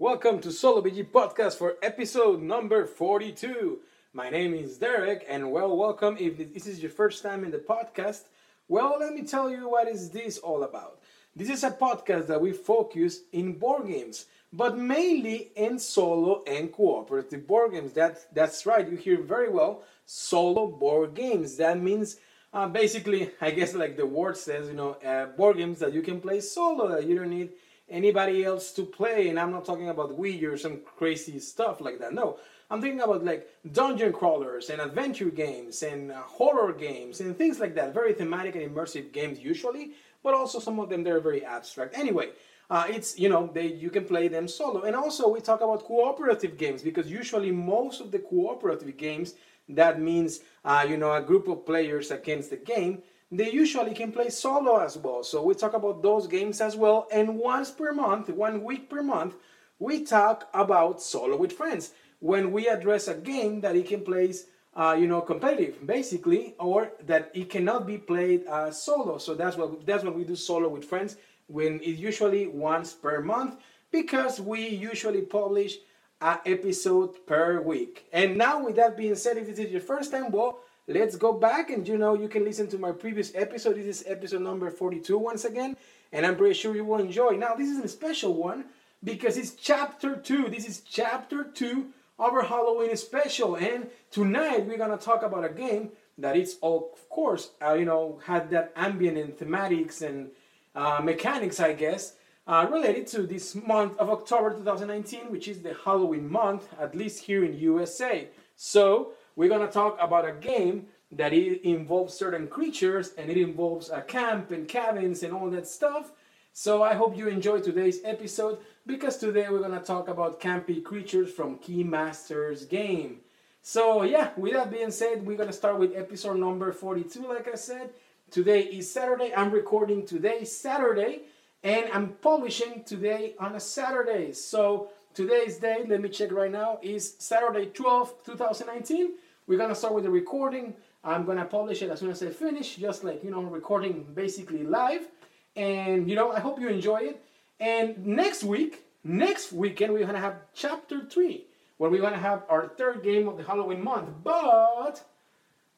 Welcome to Solo BG Podcast for episode number 42. My name is Derek, and well, welcome. If this is your first time in the podcast, well, let me tell you what is this all about. This is a podcast that we focus in board games, but mainly in solo and cooperative board games. That that's right. You hear very well. Solo board games. That means uh, basically, I guess like the word says, you know, uh, board games that you can play solo. That you don't need anybody else to play. And I'm not talking about Wii or some crazy stuff like that. No, I'm thinking about like dungeon crawlers and adventure games and uh, horror games and things like that. Very thematic and immersive games usually, but also some of them they're very abstract. Anyway, uh, it's you know they you can play them solo. And also we talk about cooperative games because usually most of the cooperative games that means uh, you know a group of players against the game they usually can play solo as well. So we talk about those games as well. And once per month, one week per month, we talk about solo with friends when we address a game that it can play, uh, you know, competitive, basically, or that it cannot be played uh, solo. So that's what that's what we do solo with friends. When it's usually once per month because we usually publish an episode per week. And now, with that being said, if this is your first time, well, let's go back and you know you can listen to my previous episode. This is episode number 42 once again, and I'm pretty sure you will enjoy. Now, this is a special one because it's chapter two. This is chapter two of our Halloween special. And tonight we're gonna talk about a game that that is, of course, uh, you know, had that ambient and thematics and uh, mechanics, I guess, uh, related to this month of October 2019, which is the Halloween month, at least here in USA. So we're gonna talk about a game that it involves certain creatures and it involves a camp and cabins and all that stuff. So I hope you enjoy today's episode because today we're gonna talk about campy creatures from Keymasters game. So yeah, with that being said, we're gonna start with episode number 42, like I said. Today is Saturday. I'm recording today, Saturday, and I'm publishing today on a Saturday. So today's day, let me check right now, is Saturday 12, 2019. We're gonna start with the recording. I'm gonna publish it as soon as I finish, just like you know, recording basically live. And you know, I hope you enjoy it. And next week, next weekend, we're gonna have chapter three, where we're gonna have our third game of the Halloween month. But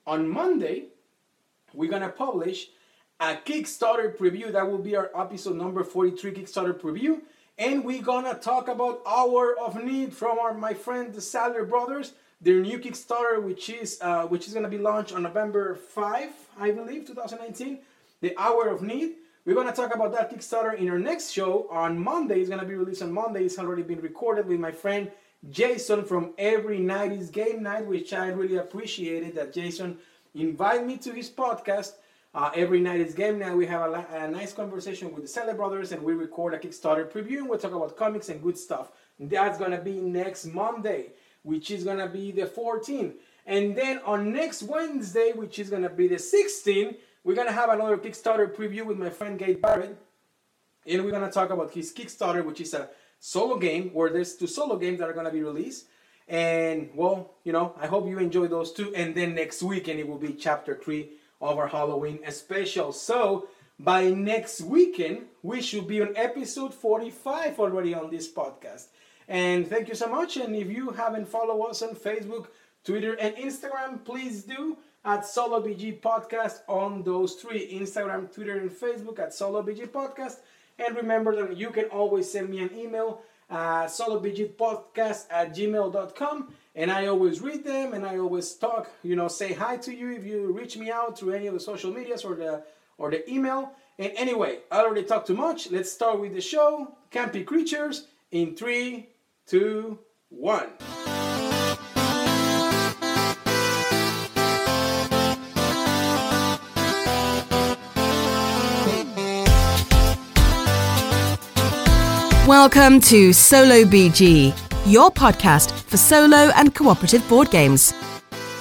on Monday, we're gonna publish a Kickstarter preview. That will be our episode number 43 Kickstarter preview. And we're gonna talk about Hour of Need from our my friend the Sadler Brothers, their new Kickstarter, which is uh, which is gonna be launched on November 5, I believe, 2019. The Hour of Need. We're going to talk about that Kickstarter in our next show on Monday. It's going to be released on Monday. It's already been recorded with my friend Jason from Every Night is Game Night, which I really appreciated that Jason invited me to his podcast. Uh, Every Night is Game Night. We have a, a nice conversation with the Sadler Brothers and we record a Kickstarter preview and we'll talk about comics and good stuff. That's going to be next Monday, which is going to be the 14th. And then on next Wednesday, which is going to be the 16th, we're gonna have another Kickstarter preview with my friend Gabe Barrett, and we're gonna talk about his Kickstarter, which is a solo game where there's two solo games that are gonna be released. And well, you know, I hope you enjoy those two. And then next weekend it will be chapter three of our Halloween special. So by next weekend, we should be on episode 45 already on this podcast. And thank you so much. And if you haven't followed us on Facebook, Twitter, and Instagram, please do at Solo BG Podcast on those three Instagram, Twitter, and Facebook at Solo BG Podcast. And remember that you can always send me an email uh, at solobgpodcast at gmail.com and I always read them and I always talk, you know, say hi to you if you reach me out through any of the social medias or the or the email. And anyway, I already talked too much. Let's start with the show. Campy Creatures in three, two, one. Welcome to Solo BG, your podcast for solo and cooperative board games.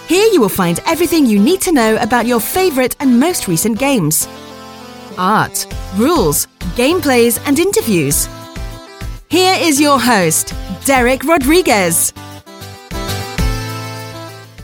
Here you will find everything you need to know about your favorite and most recent games art, rules, gameplays, and interviews. Here is your host, Derek Rodriguez.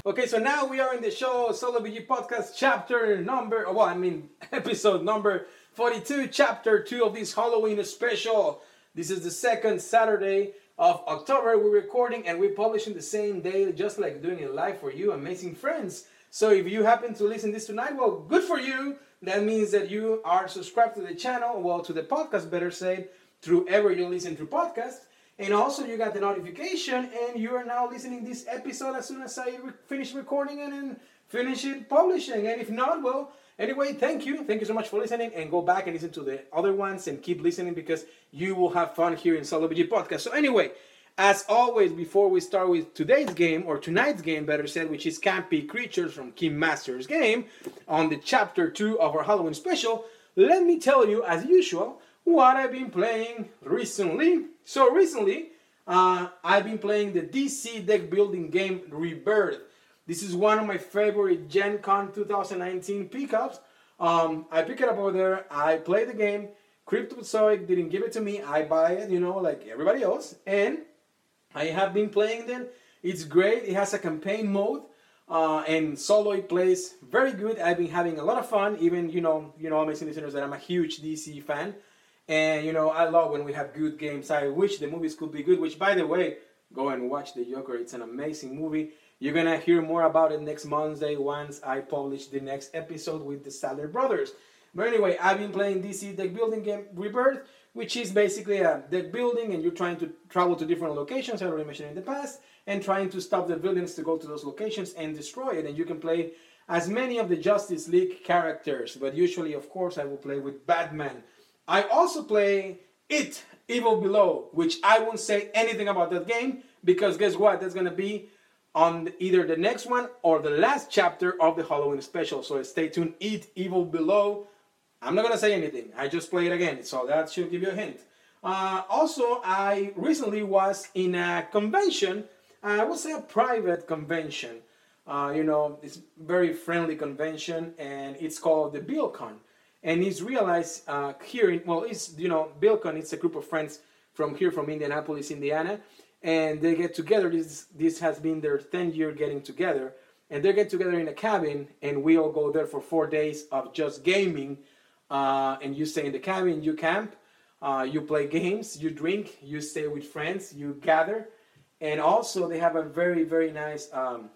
Okay, so now we are in the show Solo BG Podcast chapter number, oh, well, I mean, episode number 42, chapter 2 of this Halloween special. This is the second Saturday of October. We're recording and we're publishing the same day, just like doing it live for you, amazing friends. So if you happen to listen this tonight, well, good for you. That means that you are subscribed to the channel, well, to the podcast, better said, through ever you listen to podcasts. And also, you got the notification, and you are now listening this episode as soon as I re- finish recording and finish it publishing. And if not, well, anyway, thank you. Thank you so much for listening, and go back and listen to the other ones and keep listening because you will have fun here in Solo BG Podcast. So, anyway, as always, before we start with today's game, or tonight's game, better said, which is Campy Creatures from Keymaster's game, on the chapter 2 of our Halloween special, let me tell you, as usual, what I've been playing recently. So recently, uh, I've been playing the DC deck building game Rebirth. This is one of my favorite Gen Con 2019 pickups. Um, I pick it up over there. I play the game. Cryptozoic didn't give it to me. I buy it, you know, like everybody else. And I have been playing it. It's great. It has a campaign mode. Uh, and solo it plays very good. I've been having a lot of fun. Even you know, you know, amazing listeners that I'm a huge DC fan. And you know, I love when we have good games. I wish the movies could be good. Which, by the way, go and watch The Joker. It's an amazing movie. You're gonna hear more about it next Monday once I publish the next episode with the Sadler brothers. But anyway, I've been playing DC deck building game Rebirth, which is basically a deck building, and you're trying to travel to different locations. I already mentioned in the past, and trying to stop the villains to go to those locations and destroy it. And you can play as many of the Justice League characters, but usually, of course, I will play with Batman. I also play It Evil Below, which I won't say anything about that game because guess what? That's gonna be on either the next one or the last chapter of the Halloween special. So stay tuned. It Evil Below. I'm not gonna say anything. I just play it again, so that should give you a hint. Uh, also, I recently was in a convention. I would say a private convention. Uh, you know, it's very friendly convention, and it's called the BillCon and he's realized uh, here, in, well, it's you know, BillCon It's a group of friends from here, from Indianapolis, Indiana, and they get together. This this has been their 10 year getting together, and they get together in a cabin, and we all go there for four days of just gaming. Uh, and you stay in the cabin, you camp, uh, you play games, you drink, you stay with friends, you gather, and also they have a very very nice um,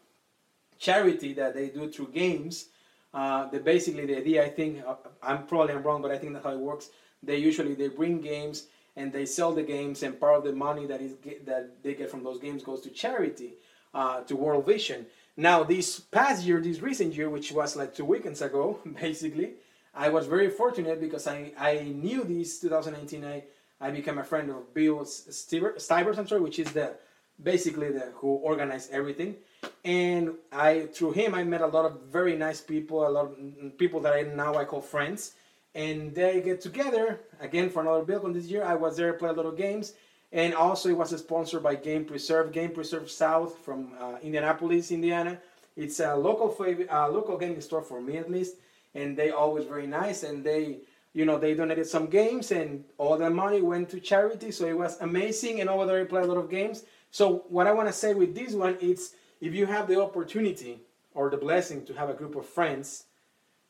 charity that they do through games uh, the basically the idea I think uh, I'm probably I'm wrong, but I think that's how it works. They usually they bring games and they sell the games, and part of the money that is that they get from those games goes to charity, uh, to World Vision. Now, this past year, this recent year, which was like two weekends ago, basically, I was very fortunate because I, I knew this 2019. I, I became a friend of Bill Stivers, I'm sorry, which is the basically the who organized everything. And I through him I met a lot of very nice people, a lot of people that I now I call friends, and they get together again for another BillCon this year. I was there, play a lot of games, and also it was sponsored by Game Preserve, Game Preserve South from uh, Indianapolis, Indiana. It's a local fav- uh, local gaming store for me at least, and they always very nice, and they you know they donated some games, and all the money went to charity, so it was amazing, and over there I play a lot of games. So what I want to say with this one, is if you have the opportunity or the blessing to have a group of friends,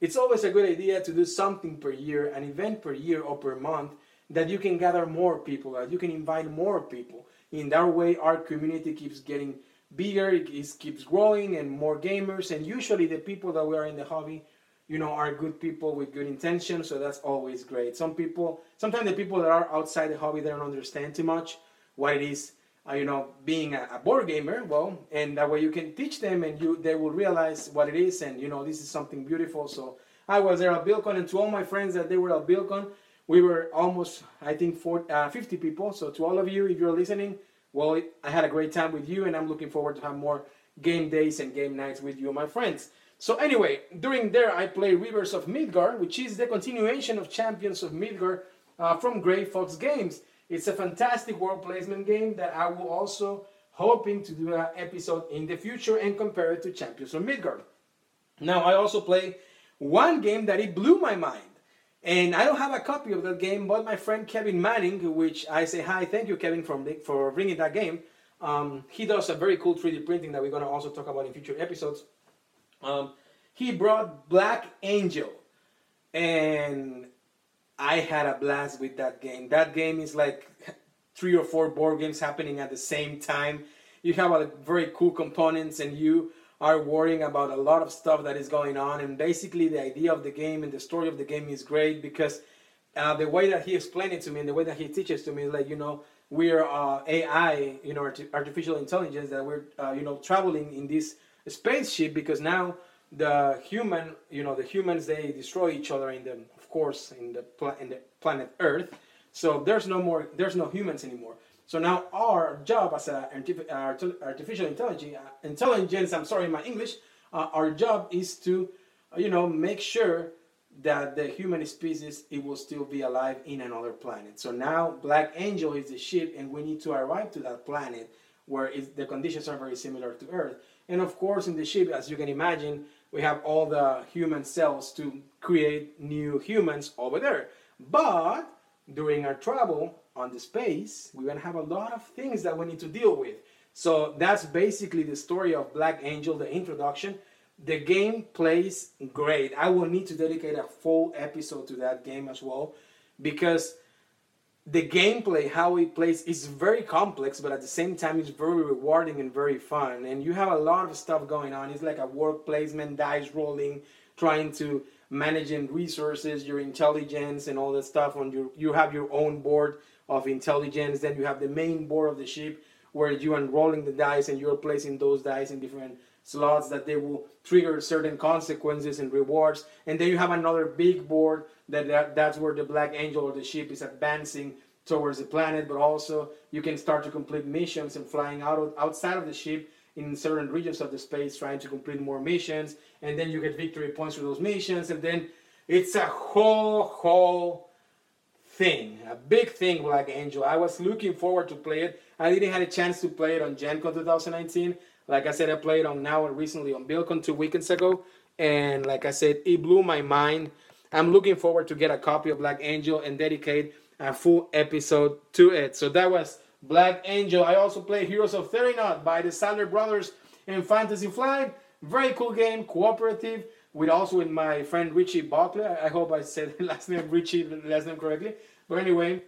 it's always a good idea to do something per year, an event per year or per month, that you can gather more people, that you can invite more people. In that way, our community keeps getting bigger, it keeps growing, and more gamers. And usually, the people that we are in the hobby, you know, are good people with good intentions. So that's always great. Some people, sometimes the people that are outside the hobby, they don't understand too much what it is uh, you know, being a, board gamer, well, and that way you can teach them, and you they will realize what it is, and you know, this is something beautiful. So I was there at BillCon, and to all my friends that they were at BillCon, we were almost, I think, 40, uh, 50 people. So to all of you, if you're listening, well, I had a great time with you, and I'm looking forward to have more game days and game nights with you, my friends. So anyway, during there, I played Rivers of Midgard, which is the continuation of Champions of Midgard uh, from Grey Fox Games. It's a fantastic world placement game that I will also hoping to do an episode in the future and compare it to Champions of Midgard. Now I also play one game that it blew my mind. And I don't have a copy of that game, but my friend Kevin Manning, which I say hi, thank you Kevin from for bringing that game. Um, he does a very cool 3D printing that we're gonna also talk about in future episodes. Um, he brought Black Angel, and I had a blast with that game. That game is like three or four board games happening at the same time. You have a very cool components, and you are worrying about a lot of stuff that is going on. And basically, the idea of the game and the story of the game is great because uh, the way that he explained it to me and the way that he teaches to me is like you know we're uh, AI, you know, artificial intelligence that we're uh, you know traveling in this spaceship because now the human, you know, the humans they destroy each other in the, of course, in the pla- in the planet Earth. So there's no more, there's no humans anymore. So now our job as a artificial intelligence, intelligence, I'm sorry, my English, uh, our job is to, you know, make sure that the human species it will still be alive in another planet. So now Black Angel is the ship, and we need to arrive to that planet where the conditions are very similar to Earth. And of course, in the ship, as you can imagine, we have all the human cells to create new humans over there. But during our travel on the space, we're gonna have a lot of things that we need to deal with. So that's basically the story of Black Angel, the introduction. The game plays great. I will need to dedicate a full episode to that game as well because the gameplay, how it plays, is very complex, but at the same time, it's very rewarding and very fun. And you have a lot of stuff going on. It's like a work placement, dice rolling, trying to managing resources, your intelligence, and all that stuff. On your, you have your own board of intelligence. Then you have the main board of the ship where you are rolling the dice and you're placing those dice in different slots that they will trigger certain consequences and rewards. And then you have another big board that, that that's where the black angel or the ship is advancing towards the planet, but also you can start to complete missions and flying out of, outside of the ship in certain regions of the space trying to complete more missions and then you get victory points for those missions and then it's a whole whole thing, a big thing, Black Angel. I was looking forward to play it. I didn't have a chance to play it on Gen Con 2019. Like I said, I played on now and recently on BillCon two weekends ago, and like I said, it blew my mind. I'm looking forward to get a copy of Black Angel and dedicate a full episode to it. So that was Black Angel. I also played Heroes of Terrinoth by the Sadler Brothers in Fantasy Flight. Very cool game, cooperative with also with my friend Richie Buckley. I hope I said last name Richie last name correctly. But anyway,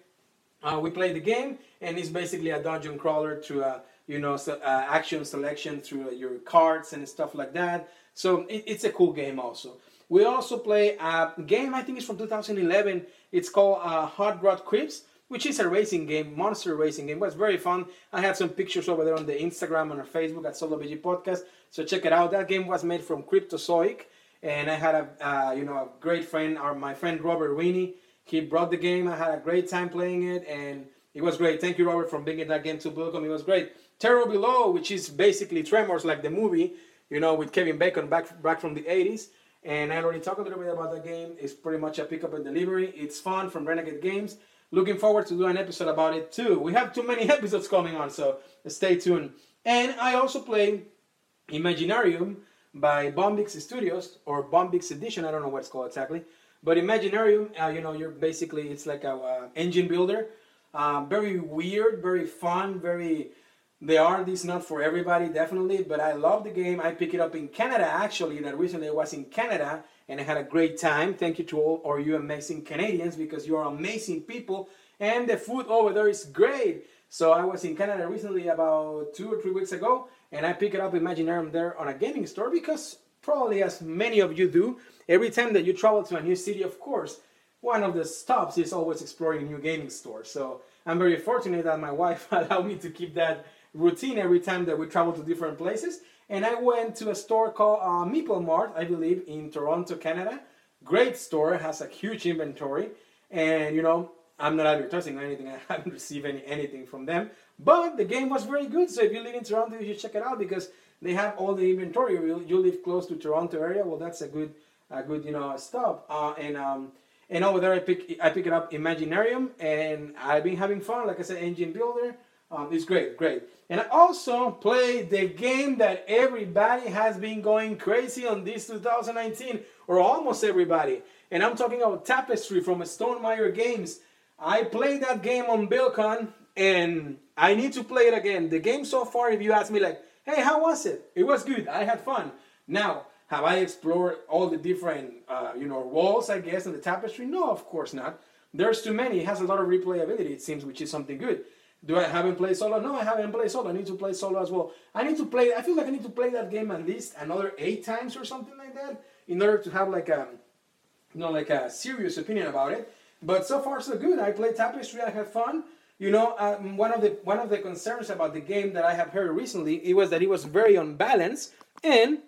uh, we play the game, and it's basically a dungeon crawler to a you know so, uh, action selection through uh, your cards and stuff like that. So it, it's a cool game also. We also play a game I think it's from 2011. It's called uh, Hot Rod Creeps which is a racing game, monster racing game. It was very fun. I had some pictures over there on the Instagram and our Facebook at Solo BG Podcast. So check it out. That game was made from Cryptozoic and I had a uh, you know a great friend, our my friend Robert Winnie. He brought the game. I had a great time playing it, and it was great. Thank you, Robert, for bringing that game to BillCon. It was great. Terror Below, which is basically Tremors, like the movie, you know, with Kevin Bacon back back from the '80s. And I already talked a little bit about that game. It's pretty much a pickup and delivery. It's fun from Renegade Games. Looking forward to do an episode about it too. We have too many episodes coming on, so stay tuned. And I also play Imaginarium, by Bombyx Studios or Bombyx Edition. I don't know what it's called exactly, but Imaginarium. Uh, you know, you're basically it's like a uh, engine builder. Uh, very weird, very fun, very. They are these not for everybody, definitely, but I love the game. I picked it up in Canada actually. That recently I was in Canada and I had a great time. Thank you to all or you amazing Canadians because you are amazing people and the food over there is great. So I was in Canada recently about two or three weeks ago and I pick it up Imaginarium there on a gaming store because probably as many of you do, every time that you travel to a new city, of course, one of the stops is always exploring new gaming store. So I'm very fortunate that my wife allowed me to keep that routine every time that we travel to different places. And I went to a store called uh, Meeple Mart, I believe, in Toronto, Canada. Great store, has a huge inventory, and you know I'm not advertising or anything. I haven't received any anything from them. But the game was very good. So if you live in Toronto, you should check it out because they have all the inventory. You, you live close to Toronto area. Well, that's a good, a good you know stop. Uh, and um, and over there I pick I pick it up Imaginarium, and I've been having fun. Like I said, Engine Builder. Um, it's great, great. And I also play the game that everybody has been going crazy on this 2019, or almost everybody. And I'm talking about Tapestry from Stonemaier Games. I played that game on BillCon, and I need to play it again. The game so far, if you ask me, like, hey, how was it? It was good. I had fun. Now, have I explored all the different, uh, you know, walls, I guess, in the tapestry? No, of course not. There's too many. It has a lot of replayability, it seems, which is something good. Do I haven't played solo? No, I haven't played solo. I need to play solo as well. I need to play. I feel like I need to play that game at least another eight times or something like that in order to have like a, you know, like a serious opinion about it. But so far so good. I played Tapestry. I had fun. You know, um, one of the one of the concerns about the game that I have heard recently it was that it was very unbalanced and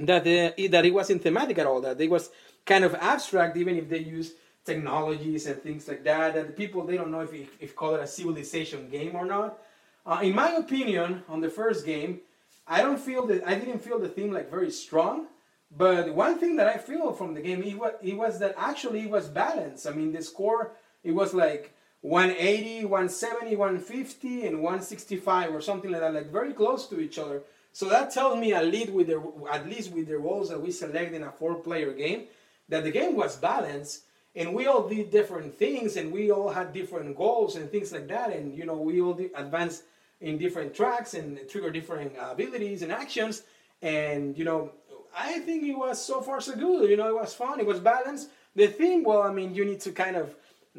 that the, that it wasn't thematic at all. That it was kind of abstract, even if they use technologies and things like that. That the people they don't know if if call it a civilization game or not. Uh, in my opinion, on the first game, I don't feel that I didn't feel the theme like very strong. But one thing that I feel from the game, it was, it was that actually it was balanced. I mean, the score it was like 180, 170, 150, and 165 or something like that, like very close to each other. So that tells me at least with the at least with the roles that we select in a four-player game, that the game was balanced and we all did different things and we all had different goals and things like that and you know we all advanced in different tracks and trigger different uh, abilities and actions. And you know i think it was so far so good you know it was fun it was balanced. The thing well i mean you need to kind of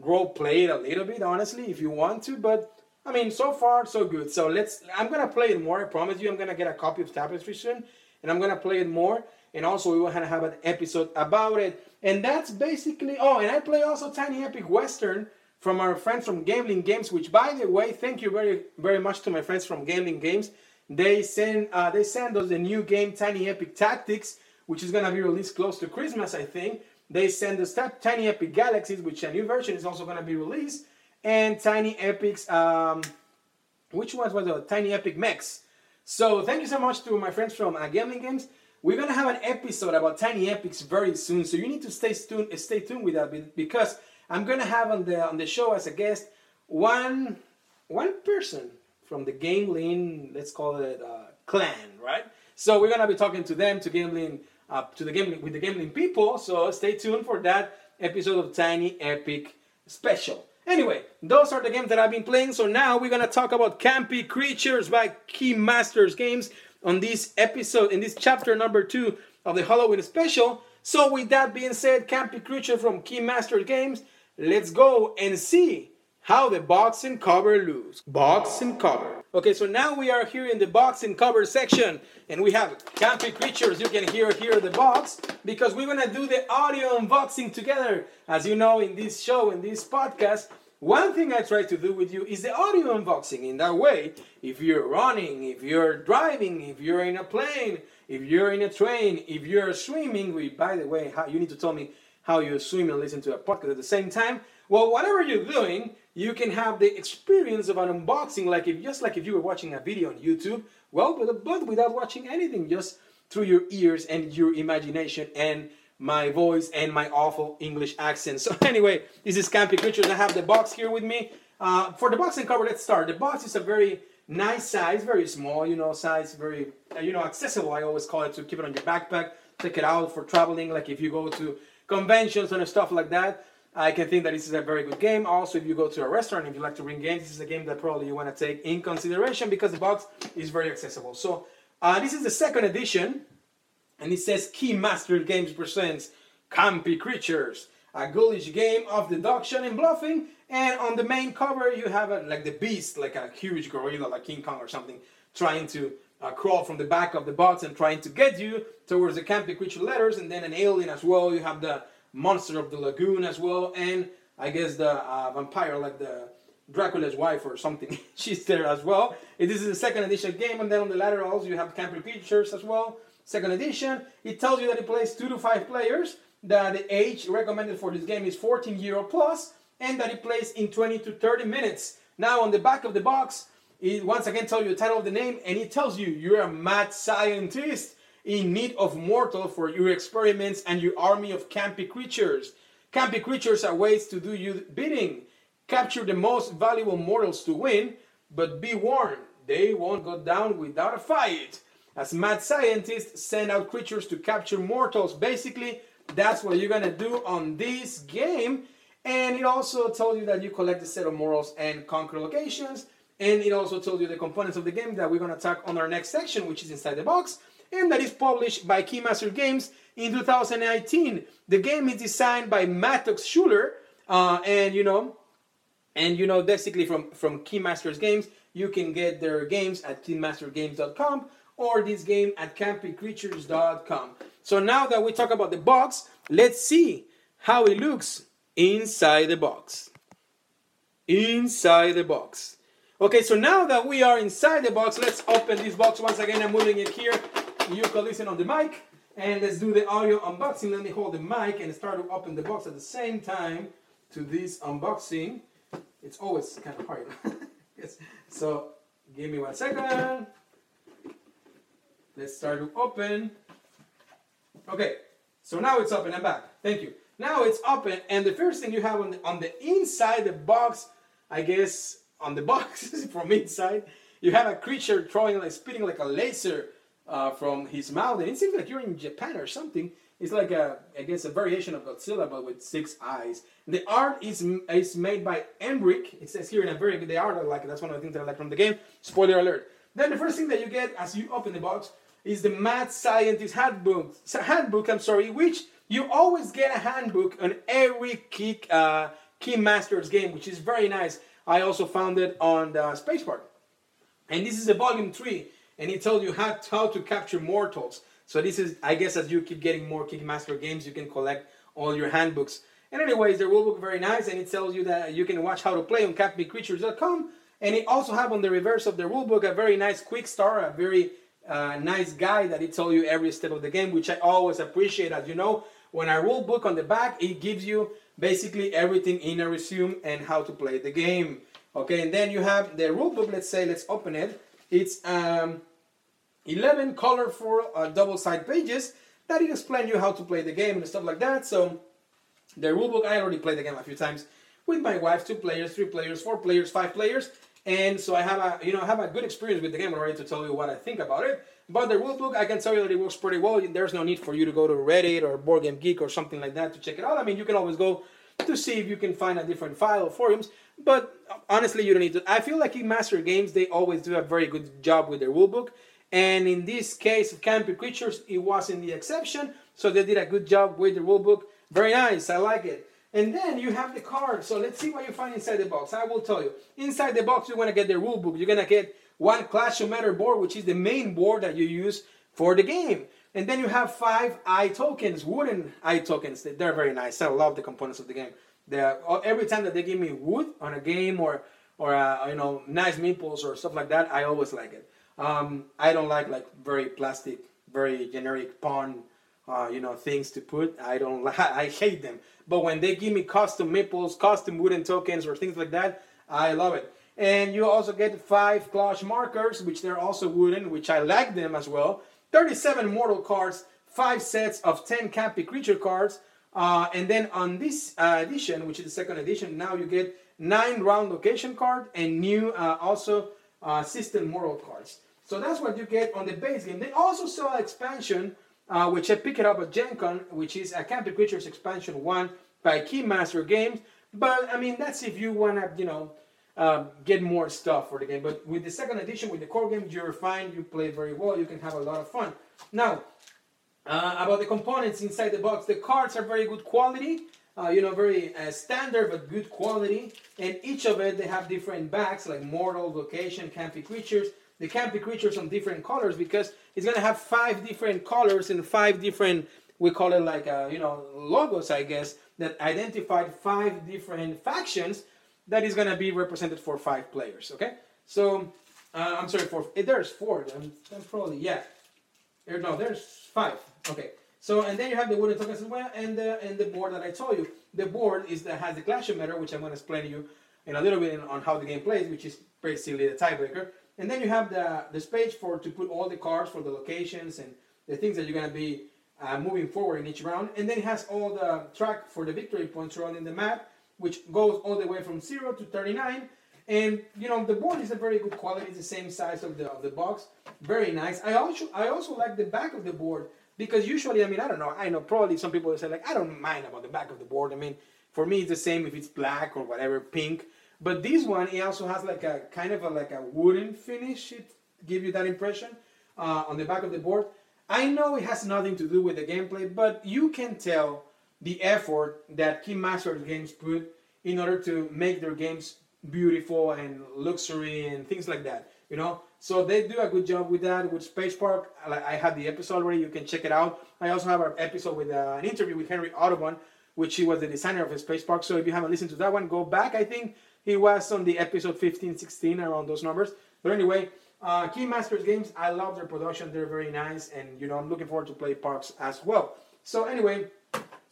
role play it a little bit honestly if you want to but i mean so far so good. So let's i'm gonna play it more i promise you i'm gonna get a copy of tapestry soon and i'm gonna play it more and also we will have an episode about it. And that's basically oh and i play also tiny epic western from our friends from Gamelyn games which by the way thank you very very much to my friends from Gamelyn games. They send uh, they send us the new game tiny epic tactics which is going to be released close to christmas i think. They send us tiny epic galaxies which a new version is also going to be released and tiny epics um, which ones was the tiny epic mechs. So thank you so much to my friends from uh, gambling games we're gonna have an episode about tiny epics very soon, so you need to stay tuned. Stay tuned with that because I'm gonna have on the on the show as a guest one one person from the Gamelyn, let's call it uh, clan, right? So we're gonna be talking to them, to Gamelyn, uh, to the Gamelyn with the gambling people. So stay tuned for that episode of Tiny Epic Special. Anyway, those are the games that I've been playing. So now we're gonna talk about Campy Creatures by Keymasters Games on this episode, in this chapter number two of the Halloween special. So, with that being said, Campy Creature from Keymasters Games, let's go and see how the box and cover looks. Box and cover. Okay, so now we are here in the box and cover section, and we have Campy Creatures. You can hear here the box because we're gonna do the audio unboxing together. As you know, in this show, in this podcast, one thing I try to do with you is the audio unboxing. In that way, if you're running, if you're driving, if you're in a plane, if you're in a train, if you're swimming, we, by the way, how, you need to tell me how you swim and listen to a podcast at the same time. Well, whatever you're doing, you can have the experience of an unboxing, like if just like if you were watching a video on YouTube. Well, but, but without watching anything, just through your ears and your imagination and my voice and my awful English accent. So anyway, this is Campy Creatures. I have the box here with me. Uh, for the box and cover, let's start. The box is a very nice size, very small, you know, size, very, uh, you know, accessible. I always call it to keep it on your backpack, take it out for traveling. Like if you go to conventions and stuff like that, I can think that this is a very good game. Also, if you go to a restaurant, if you like to bring games, this is a game that probably you want to take in consideration because the box is very accessible. So uh, this is the second edition and it says Keymasters Games presents Campy Creatures, a ghoulish game of deduction and bluffing. And on the main cover, you have a, like the beast, like a huge gorilla, like King Kong or something, trying to uh, crawl from the back of the box and trying to get you towards the Campy Creature letters. And then an alien as well. You have the monster of the lagoon as well, and I guess the uh, vampire, like the Dracula's wife or something. She's there as well. This is the second edition game, and then on the laterals you have Campy Creatures as well second edition. It tells you that it plays two to five players, that the age recommended for this game is 14 euro plus, and that it plays in 20 to 30 minutes. Now on the back of the box, it once again tells you the title of the name, and it tells you you're a mad scientist in need of mortal for your experiments and your army of campy creatures. Campy creatures are ways to do you bidding. Capture the most valuable mortals to win, but be warned, they won't go down without a fight as mad scientists send out creatures to capture mortals. Basically, that's what you're gonna do on this game. And it also told you that you collect a set of morals and conquer locations. And it also told you the components of the game that we're gonna talk on our next section, which is inside the box, and that is published by Keymaster Games in 2019. The game is designed by Mattox Schuler, uh, and you know, And you know, basically from from Keymasters Games, you can get their games at keymastergames.com or this game at campycreatures.com. So now that we talk about the box, let's see how it looks inside the box. Inside the box. Okay, so now that we are inside the box, let's open this box once again. I'm moving it here. You can listen on the mic. And let's do the audio unboxing. Let me hold the mic and start to open the box at the same time to this unboxing. It's always kind of hard. yes. So give me one second. Let's start to open. Okay, so now it's open. I'm back. Thank you. Now it's open, and the first thing you have on the, on the inside the box, I guess on the box from inside, you have a creature throwing like spitting like a laser uh, from his mouth, and it seems like you're in Japan or something. It's like a, I guess, a variation of Godzilla, but with six eyes. The art is is made by Embrick. It says here in a very good. The art I like. That's one of the things that I like from the game. Spoiler alert. Then the first thing that you get as you open the box is the Mad Scientist Handbook. Handbook, I'm sorry, which you always get a handbook on every Key, uh, Keymasters game, which is very nice. I also found it on the Space Park. And this is a volume 3, and it tells you how, how to capture mortals. So this is, I guess, as you keep getting more Keymaster games, you can collect all your handbooks. And anyways, the rulebook very nice, and it tells you that you can watch how to play on CampyCreatures.com. And it also have on the reverse of the rulebook a very nice quick start, a very nice guy that he told you every step of the game, which I always appreciate. As you know, when I rule book on the back, it gives you basically everything in a resume and how to play the game. Okay, and then you have the rule book. Let's say, let's open it. It's um, 11 colorful uh, double side pages that it explain you how to play the game and stuff like that. So the rule book, I already played the game a few times with my wife, two players, three players, four players, five players, and so I have a you know I have a good experience with the game already to tell you what I think about it. But the rulebook, I can tell you that it works pretty well. There's no need for you to go to Reddit or Board Game Geek or something like that to check it out. I mean, you can always go to see if you can find a different file or forums. But honestly, you don't need to. I feel like in Master Games, they always do a very good job with their rulebook. And in this case of Campy Creatures, it wasn't the exception. So they did a good job with the rulebook. Very nice. I like it. And then you have the card. So let's see what you find inside the box. I will tell you. Inside the box, you're going to get the rule book. You're going to get one Clash-O-Meter board, which is the main board that you use for the game. And then you have five eye tokens, wooden eye tokens. They're very nice. I love the components of the game. They're, every time that they give me wood on a game or or uh, you know nice meeples or stuff like that, I always like it. Um, I don't like like very plastic, very generic pawn uh, you know things to put. I don't I hate them. But when they give me custom meeples, custom wooden tokens, or things like that, I love it. And you also get five clash markers, which they're also wooden, which I like them as well. 37 mortal cards, five sets of 10 Campy creature cards. Uh, and then on this uh, edition, which is the second edition, now you get nine round location card and new uh, also uh, system mortal cards. So that's what you get on the base game. They also sell expansion uh, which I picked up at Gen Con, which is a Campy Creatures Expansion 1 by Keymaster Games. But, I mean, that's if you want to, you know, uh, get more stuff for the game. But with the second edition, with the core game, you're fine. You play very well. You can have a lot of fun. Now, uh, about the components inside the box, the cards are very good quality. Uh, you know, very uh, standard but good quality. And each of it, they have different bags like Mortal, Location, Campy Creatures. The be Creatures on different colors because it's gonna have five different colors and five different we call it like uh, you know logos I guess that identified five different factions that is gonna be represented for five players. Okay, so uh, I'm sorry for eh, there's four. I'm probably yeah. There, no, there's five. Okay. So and then you have the wooden tokens as well, and the and the board that I told you. The board is that has the Clash-O-Meter, which I'm going to explain to you in a little bit on how the game plays, which is basically the tiebreaker. And then you have the, the space for to put all the cards for the locations and the things that you're going to be uh, moving forward in each round. And then it has all the track for the victory points surrounding the map, which goes all the way from 0 to 39. And you know the board is a very good quality. It's the same size of the of the box. Very nice. I also I also like the back of the board because usually I mean I don't know I know probably some people say like I don't mind about the back of the board. I mean for me it's the same if it's black or whatever pink. But this one, it also has like a kind of a, like a wooden finish. It give you that impression uh, on the back of the board. I know it has nothing to do with the gameplay, but you can tell the effort that Keymaster Games put in order to make their games beautiful and luxury and things like that. You know, so they do a good job with that. With Space Park, I have the episode already. You can check it out. I also have an episode with uh, an interview with Henry Audubon, which he was the designer of Space Park. So if you haven't listened to that one, go back. I think he was on the episode 15, 16, around those numbers. But anyway, uh, Keymaster's games, I love their production. They're very nice, and you know I'm looking forward to play Parks as well. So anyway,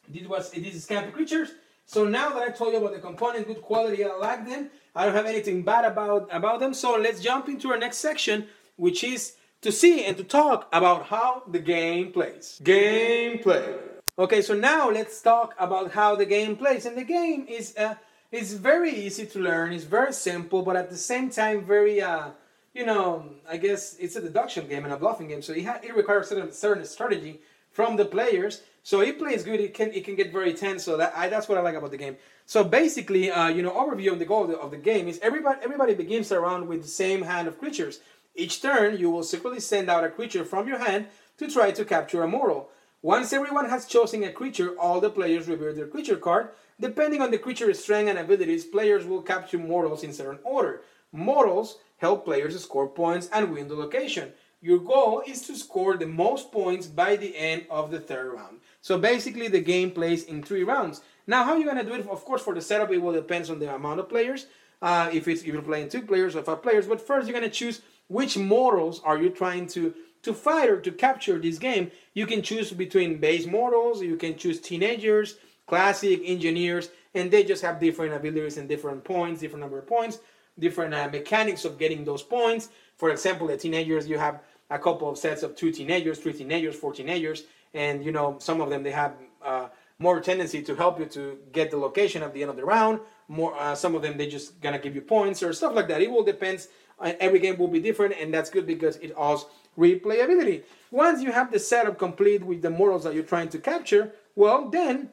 this was this is Campy Creatures. So now that I told you about the component, good quality, I like them. I don't have anything bad about about them. So let's jump into our next section, which is to see and to talk about how the game plays. Gameplay. Okay, so now let's talk about how the game plays. And the game is uh, is very easy to learn. It's very simple, but at the same time very uh, you know, I guess it's a deduction game and a bluffing game, so it, ha- it requires certain, certain strategy from the players. So it plays good. It can it can get very tense. So that I, that's what I like about the game. So basically, uh, you know, overview of the goal of the, of the game is everybody everybody begins around with the same hand of creatures. Each turn, you will secretly send out a creature from your hand to try to capture a mortal. Once everyone has chosen a creature, all the players reveal their creature card. Depending on the creature's strength and abilities, players will capture mortals in certain order. Mortals help players score points and win the location. Your goal is to score the most points by the end of the third round. So basically, the game plays in three rounds. Now, how are you going to do it? Of course, for the setup, it will depend on the amount of players. Uh, if it's if you're playing two players or five players, but first you're going to choose which mortals are you trying to to fight or to capture this game. You can choose between base models, you can choose teenagers, classic engineers, and they just have different abilities and different points, different number of points different uh, mechanics of getting those points. For example, the teenagers, you have a couple of sets of two teenagers, three teenagers, four teenagers, and you know some of them they have uh, more tendency to help you to get the location at the end of the round. More, uh, some of them they just gonna give you points or stuff like that. It will depends. Uh, every game will be different, and that's good because it has replayability. Once you have the setup complete with the mortals that you're trying to capture, well then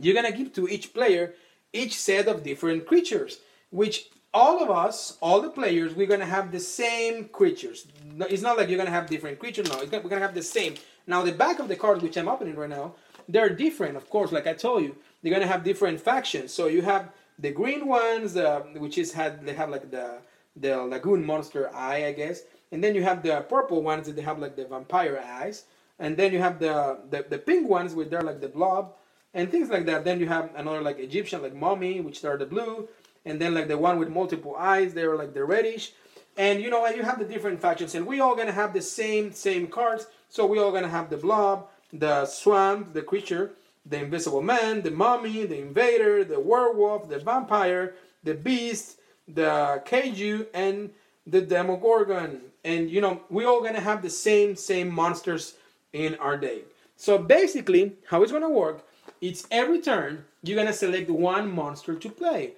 you're gonna give to each player each set of different creatures, which all of us, all the players, we're gonna have the same creatures. It's not like you're gonna have different creatures. No, we're gonna have the same. Now the back of the cards, which I'm opening right now, they're different, of course. Like I told you, they're gonna have different factions. So you have the green ones, uh, which is had they have like the the lagoon monster eye, I guess, and then you have the purple ones that they have like the vampire eyes, and then you have the the, the pink ones with they're like the blob and things like that. Then you have another like Egyptian like mummy, which are the blue and then like the one with multiple eyes, they're like the reddish. And you know, you have the different factions, and we all gonna have the same same cards. So we all gonna have the blob, the swamp, the creature, the invisible man, the mummy, the invader, the werewolf, the vampire, the beast, the kaiju, and the demogorgon. And you know, we all gonna have the same same monsters in our deck. So basically, how it's gonna work, it's every turn you're gonna select one monster to play.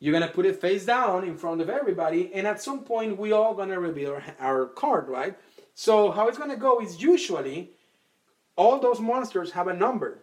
You're gonna put it face down in front of everybody, and at some point we all gonna reveal our, our card, right? So how it's gonna go is usually all those monsters have a number.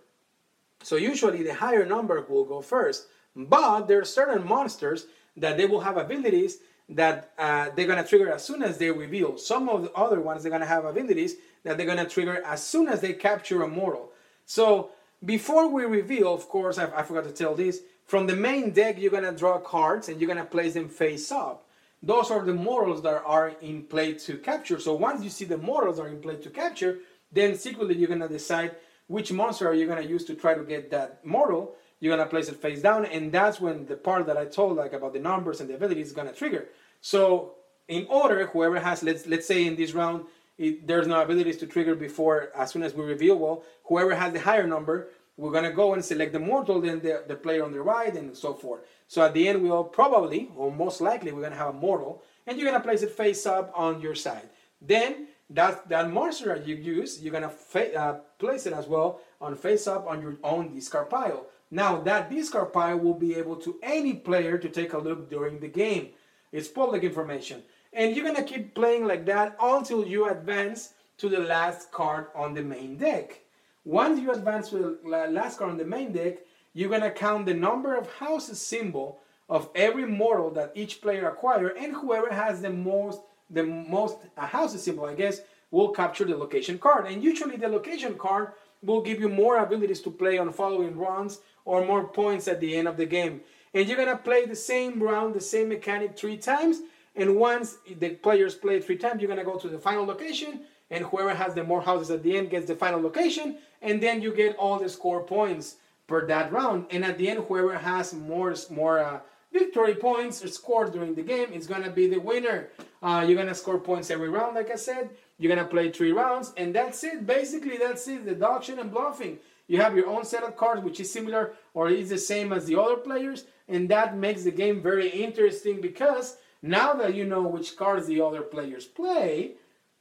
So usually the higher number will go first. But there are certain monsters that they will have abilities that uh, they're gonna trigger as soon as they reveal. Some of the other ones they're gonna have abilities that they're gonna trigger as soon as they capture a mortal. So before we reveal, of course, I, I forgot to tell this. From the main deck, you're gonna draw cards and you're gonna place them face up. Those are the mortals that are in play to capture. So once you see the mortals are in play to capture, then secretly you're gonna decide which monster are you gonna use to try to get that mortal. You're gonna place it face down, and that's when the part that I told like about the numbers and the abilities is gonna trigger. So in order, whoever has let's let's say in this round it, there's no abilities to trigger before as soon as we reveal. Well, whoever has the higher number we're gonna go and select the mortal, then the, the player on the right, and so forth. So at the end, we'll probably, or most likely, we're gonna have a mortal, and you're gonna place it face up on your side. Then that that monster that you use, you're gonna fa- uh, place it as well on face up on your own discard pile. Now that discard pile will be able to any player to take a look during the game. It's public information, and you're gonna keep playing like that until you advance to the last card on the main deck. Once you advance to the last card on the main deck, you're gonna count the number of houses symbol of every mortal that each player acquire, and whoever has the most the most houses symbol, I guess, will capture the location card. And usually the location card will give you more abilities to play on following runs or more points at the end of the game. and you're gonna play the same round, the same mechanic three times. And once the players play three times, you're gonna go to the final location, and whoever has the more houses at the end gets the final location, and then you get all the score points per that round. And at the end, whoever has more more uh, victory points scored during the game is gonna be the winner. Uh, you're gonna score points every round, like I said. You're gonna play three rounds, and that's it. Basically, that's it. The auction and bluffing. You have your own set of cards, which is similar or is the same as the other players, and that makes the game very interesting because now that you know which cards the other players play,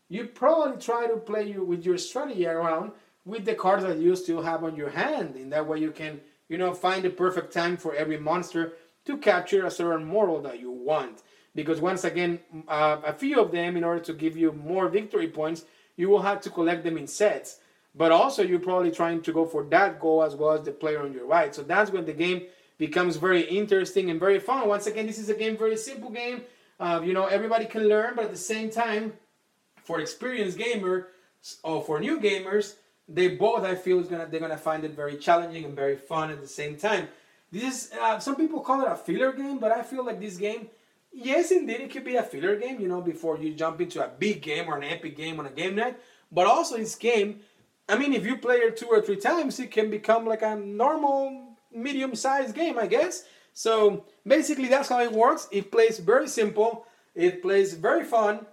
you probably try to play with your strategy around with the cards that you still have on your hand. In that way, you can you know find the perfect time for every monster to capture a certain mortal that you want. Because once again, uh, a few of them, in order to give you more victory points, you will have to collect them in sets. But also, you're probably trying to go for that goal as well as the player on your right. So that's when the game becomes very interesting and very fun. Once again, this is a game, very simple game. Uh, you know, everybody can learn, but at the same time, for experienced gamer or for new gamers, they both I feel is gonna they're gonna find it very challenging and very fun at the same time. This is uh, some people call it a filler game, but I feel like this game, yes, indeed, it could be a filler game. You know, before you jump into a big game or an epic game on a game night. But also, this game, I mean, if you play it two or three times, it can become like a normal medium-sized game, I guess. So basically, that's how it works. It plays very simple. It plays very fun.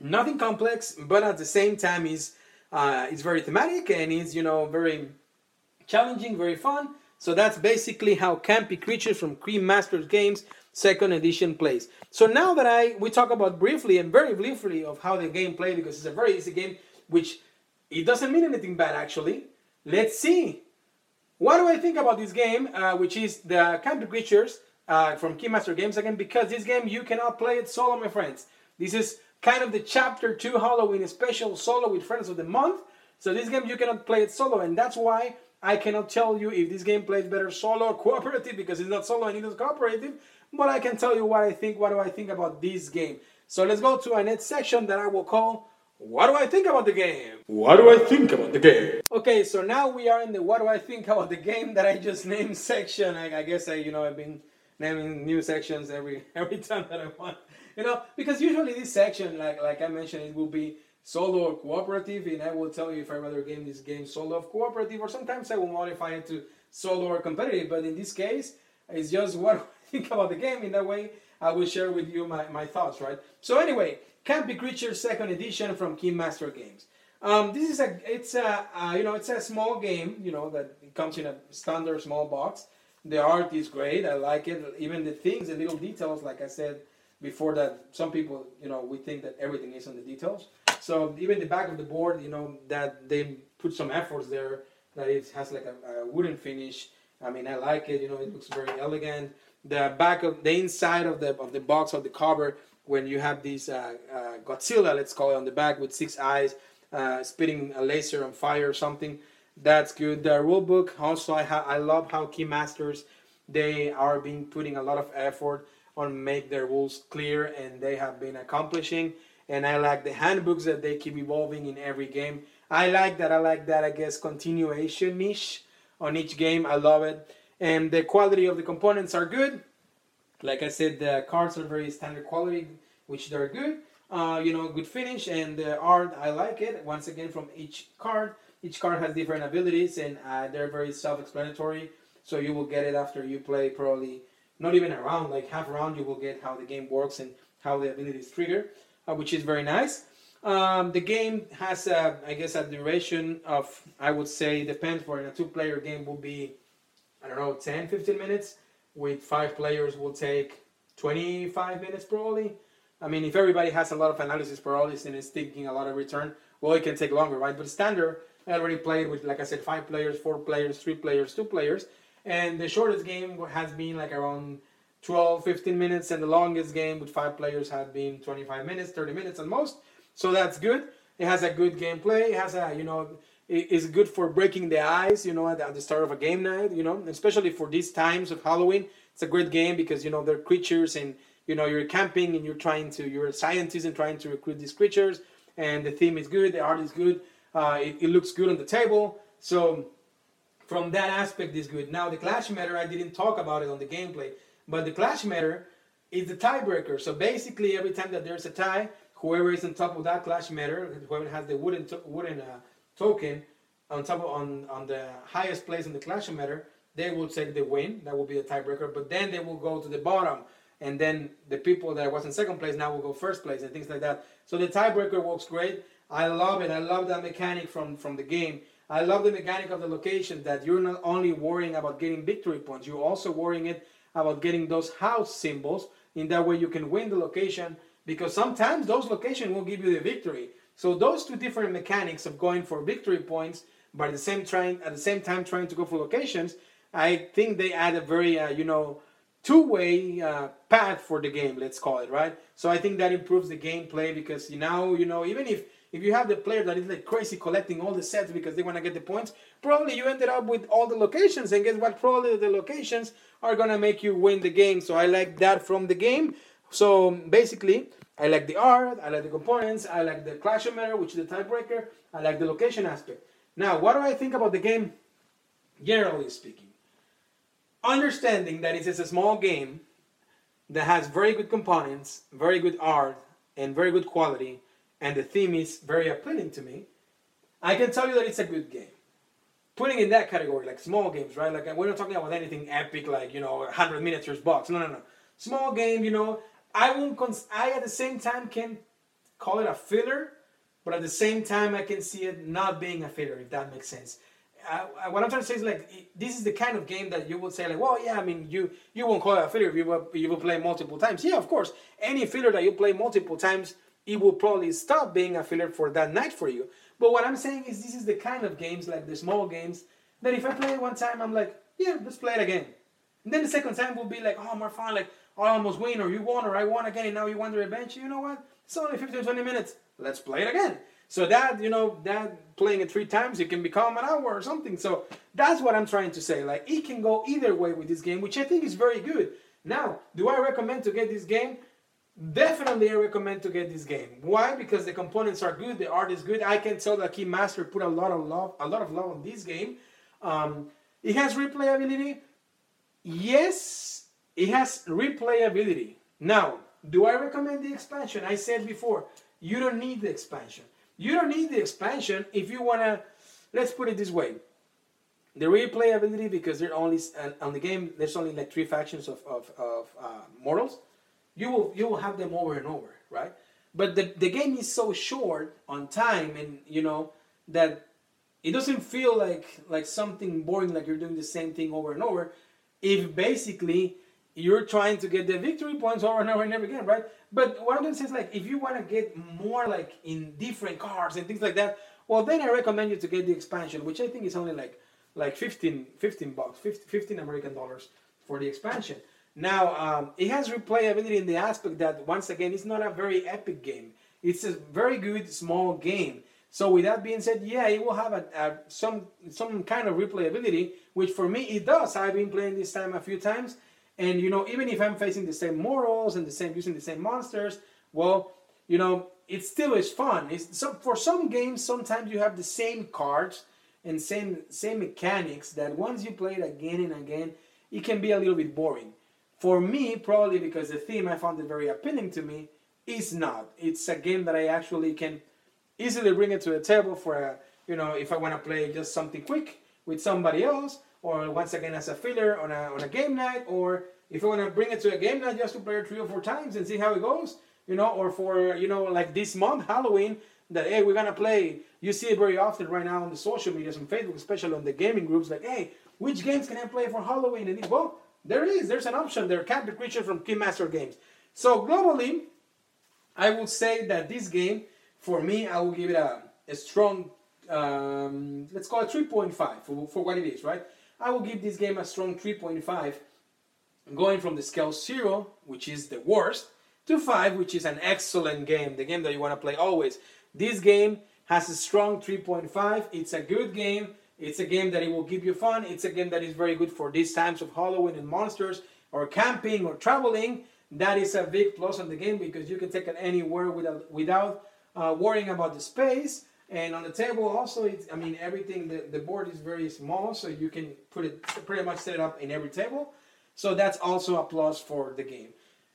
Nothing complex, but at the same time, is uh, it's very thematic and it's you know very challenging, very fun. So that's basically how Campy Creatures from Keymasters Games second edition plays. So now that I we talk about briefly and very briefly of how the game plays because it's a very easy game, which it doesn't mean anything bad actually. Let's see. What do I think about this game, uh, which is the Campy Creatures uh, from Keymaster Games again? Because this game you cannot play it solo, my friends. This is kind of the Chapter Two Halloween special solo with friends of the month. So this game you cannot play it solo, and that's why I cannot tell you if this game plays better solo or cooperative because it's not solo and it is cooperative. But I can tell you what I think. What do I think about this game? So let's go to a next section that I will call "What do I think about the game?" What do I think about the game? Okay, so now we are in the "What do I think about the game?" that I just named section. I, I guess I, you know, I've been naming new sections every every time that I want. You know, because usually this section, like like I mentioned, it will be solo or cooperative, and I will tell you if I rather game this game solo or cooperative, or sometimes I will modify it to solo or competitive. But in this case, it's just what I think about the game. In that way, I will share with you my, my thoughts, right? So anyway, Campy Creatures Second Edition from Keymaster Games. Um, this is a it's a uh, you know it's a small game you know that comes in a standard small box. The art is great. I like it. Even the things, the little details, like I said before, that some people you know we think that everything is on the details. So even the back of the board, you know, that they put some efforts there. That it has like a, a wooden finish. I mean, I like it. You know, it looks very elegant. The back of the inside of the of the box of the cover, when you have this uh, uh, Godzilla, let's call it, on the back with six eyes, uh, spitting a laser on fire or something. That's good. The rule book also, I ha- I love how Keymasters they are being putting a lot of effort on make their rules clear, and they have been accomplishing and I like the handbooks that they keep evolving in every game. I like that. I like that. I guess continuation niche on each game. I love it, and the quality of the components are good. Like I said, the cards are very standard quality, which they're good. Uh, you know, good finish and the art. I like it. Once again, from each card, each card has different abilities, and uh, they're very self-explanatory. So you will get it after you play probably not even a round, like half round. You will get how the game works and how the abilities trigger uh, which is very nice. Um, the game has, a, I guess, a duration of, I would say, depends for a two-player game will be, I don't know, 10, 15 minutes. With five players will take 25 minutes probably. I mean, if everybody has a lot of analysis paralysis and is thinking a lot of return, well, it can take longer, right? But standard, I already played with, like I said, five players, four players, three players, two players. And the shortest game has been like around 12, 15 minutes, and the longest game with five players had been 25 minutes, 30 minutes at most. So that's good. It has a good gameplay. It has a, you know, is good for breaking the ice, you know, at, the start of a game night, you know, especially for these times of Halloween. It's a great game because, you know, they're creatures and, you know, you're camping and you're trying to, you're a scientist and trying to recruit these creatures. And the theme is good, the art is good, uh, it, it looks good on the table. So from that aspect is good. Now the clash meter, I didn't talk about it on the gameplay, but the clash meter is the tiebreaker. So basically, every time that there's a tie, whoever is on top of that clash meter, whoever has the wooden to- wooden uh, token on top of, on on the highest place in the clash meter, they will take the win. That will be the tiebreaker. But then they will go to the bottom, and then the people that was in second place now will go first place and things like that. So the tiebreaker works great. I love it. I love that mechanic from from the game. I love the mechanic of the location that you're not only worrying about getting victory points, you're also worrying it about getting those house symbols. In that way, you can win the location because sometimes those locations will give you the victory. So those two different mechanics of going for victory points, but at the same trying at the same time trying to go for locations, I think they add a very uh, you know two-way uh, path for the game. Let's call it right. So I think that improves the gameplay because you now you know even if if you have the player that is like crazy collecting all the sets because they want to get the points, probably you ended up with all the locations, and guess what? Probably the locations are gonna make you win the game. So I like that from the game. So basically, I like the art, I like the components, I like the clash meter, which is the tiebreaker, I like the location aspect. Now, what do I think about the game, generally speaking? Understanding that it's a small game that has very good components, very good art, and very good quality, and the theme is very appealing to me, I can tell you that it's a good game. Putting in that category, like small games, right? Like we're not talking about anything epic, like you know, 100 miniatures box. No, no, no. Small game, you know. I won't. Cons- I at the same time can call it a filler, but at the same time I can see it not being a filler, if that makes sense. I, I, what I'm trying to say is like this is the kind of game that you would say like, well, yeah, I mean, you you won't call it a filler if you will, you will play multiple times. Yeah, of course, any filler that you play multiple times, it will probably stop being a filler for that night for you. But what I'm saying is this is the kind of games like the small games that if I play it one time, I'm like, yeah, let's play it again. And then the second time will be like, oh, more fun, like I almost win, or you won, or I won again, and now you want the revenge. You know what? It's only 15, 20 minutes. Let's play it again. So that, you know, that playing it three times, it can become an hour or something. So that's what I'm trying to say. Like, it can go either way with this game, which I think is very good. Now, do I recommend to get this game? Definitely, I recommend to get this game. Why? Because the components are good, the art is good. I can tell that Keymaster put a lot of love, a lot of love on this game. Um, it has replayability. Yes, it has replayability. Now, do I recommend the expansion? I said before, you don't need the expansion. You don't need the expansion if you wanna. Let's put it this way: the replayability because there only uh, on the game there's only like three factions of of, of uh, mortals. You will you will have them over and over, right? But the the game is so short on time, and you know that it doesn't feel like like something boring, like you're doing the same thing over and over. If basically you're trying to get the victory points over and over and over again, right? But what I'm gonna say is like if you want to get more like in different cars and things like that, well then I recommend you to get the expansion, which I think is only like like 15, 15 bucks, 15, 15 American dollars for the expansion. Now um, it has replayability in the aspect that once again it's not a very epic game. It's a very good small game. So with that being said, yeah, it will have a, a some some kind of replayability, which for me it does. I've been playing this time a few times, and you know, even if I'm facing the same mortals and the same using the same monsters, well, you know, it still is fun. It's so for some games, sometimes you have the same cards and same same mechanics that once you play it again and again, it can be a little bit boring. For me, probably because the theme I found it very appealing to me, is not. It's a game that I actually can easily bring it to the table for a you know if I want to play just something quick with somebody else, or once again as a filler on a on a game night, or if I want to bring it to a game night just to play it three or four times and see how it goes, you know, or for you know like this month Halloween that hey we're gonna play. You see it very often right now on the social medias on Facebook, especially on the gaming groups, like hey which games can I play for Halloween? And well there is there's an option there, Campy Creature from Keymaster Games. So globally, I would say that this game, for me, I will give it a, a strong, um, let's call it 3.5 for, for what it is, right? I will give this game a strong 3.5, going from the scale 0, which is the worst, to 5, which is an excellent game, the game that you want to play always. This game has a strong 3.5. It's a good game. It's a game that it will give you fun. It's a game that is very good for these times of Halloween and monsters or camping or traveling. That is a big plus on the game because you can take it anywhere without without uh, worrying about the space. And on the table also, it's, I mean, everything, the, the board is very small, so you can put it, pretty much set it up in every table. So that's also a plus for the game.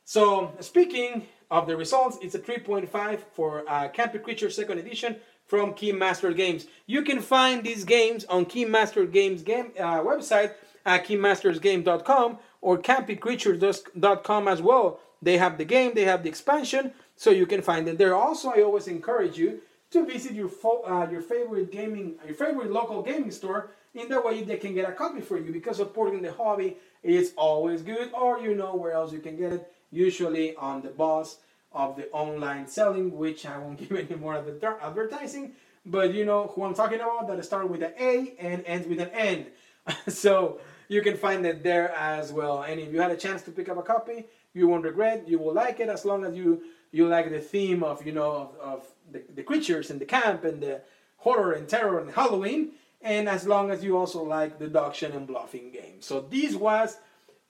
So speaking of the results, it's a 3.5 for uh, Campy Creature Second Edition from Keymaster Games. You can find these games on Keymaster Games game uh, website at keymastersgame.com or campycreatures.com as well. They have the game, they have the expansion, so you can find them there. Also, I always encourage you to visit your fo- uh, your favorite gaming, your favorite local gaming store. In that way, they can get a copy for you because supporting the hobby is always good. Or you know where else you can get it. Usually on the boss of the online selling, which I won't give any more adver- advertising. But you know who I'm talking about. That starts with an A and ends with an N. so you can find it there as well. And if you had a chance to pick up a copy, you won't regret. You will like it as long as you you like the theme of you know of, of the, the creatures and the camp and the horror and terror and Halloween. And as long as you also like deduction and bluffing game. So this was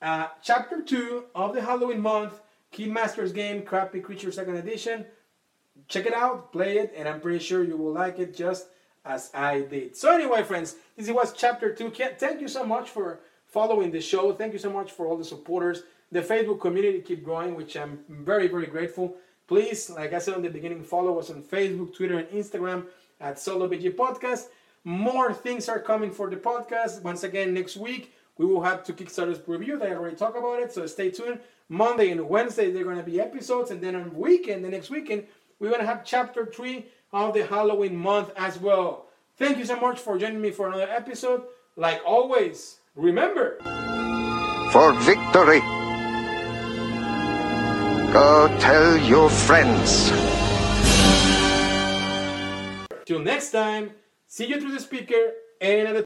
uh, chapter two of the Halloween month Keymasters game, Campy Creature Second Edition. Check it out, play it, and I'm pretty sure you will like it just as I did. So anyway, friends, this was chapter two. Thank you so much for following the show. Thank you so much for all the supporters. The Facebook community keep growing, which I'm very, very grateful. Please, like I said in the beginning, follow us on Facebook, Twitter, and Instagram at Solo BG Podcast. More things are coming for the podcast. Once again, next week we will have two Kickstarters review. I already talked about it, so stay tuned. Monday and Wednesday they're going to be episodes, and then on weekend, the next weekend, we're going to have chapter three of the Halloween month as well. Thank you so much for joining me for another episode. Like always, remember for victory. Go tell your friends. Till next time, see you through the speaker and another.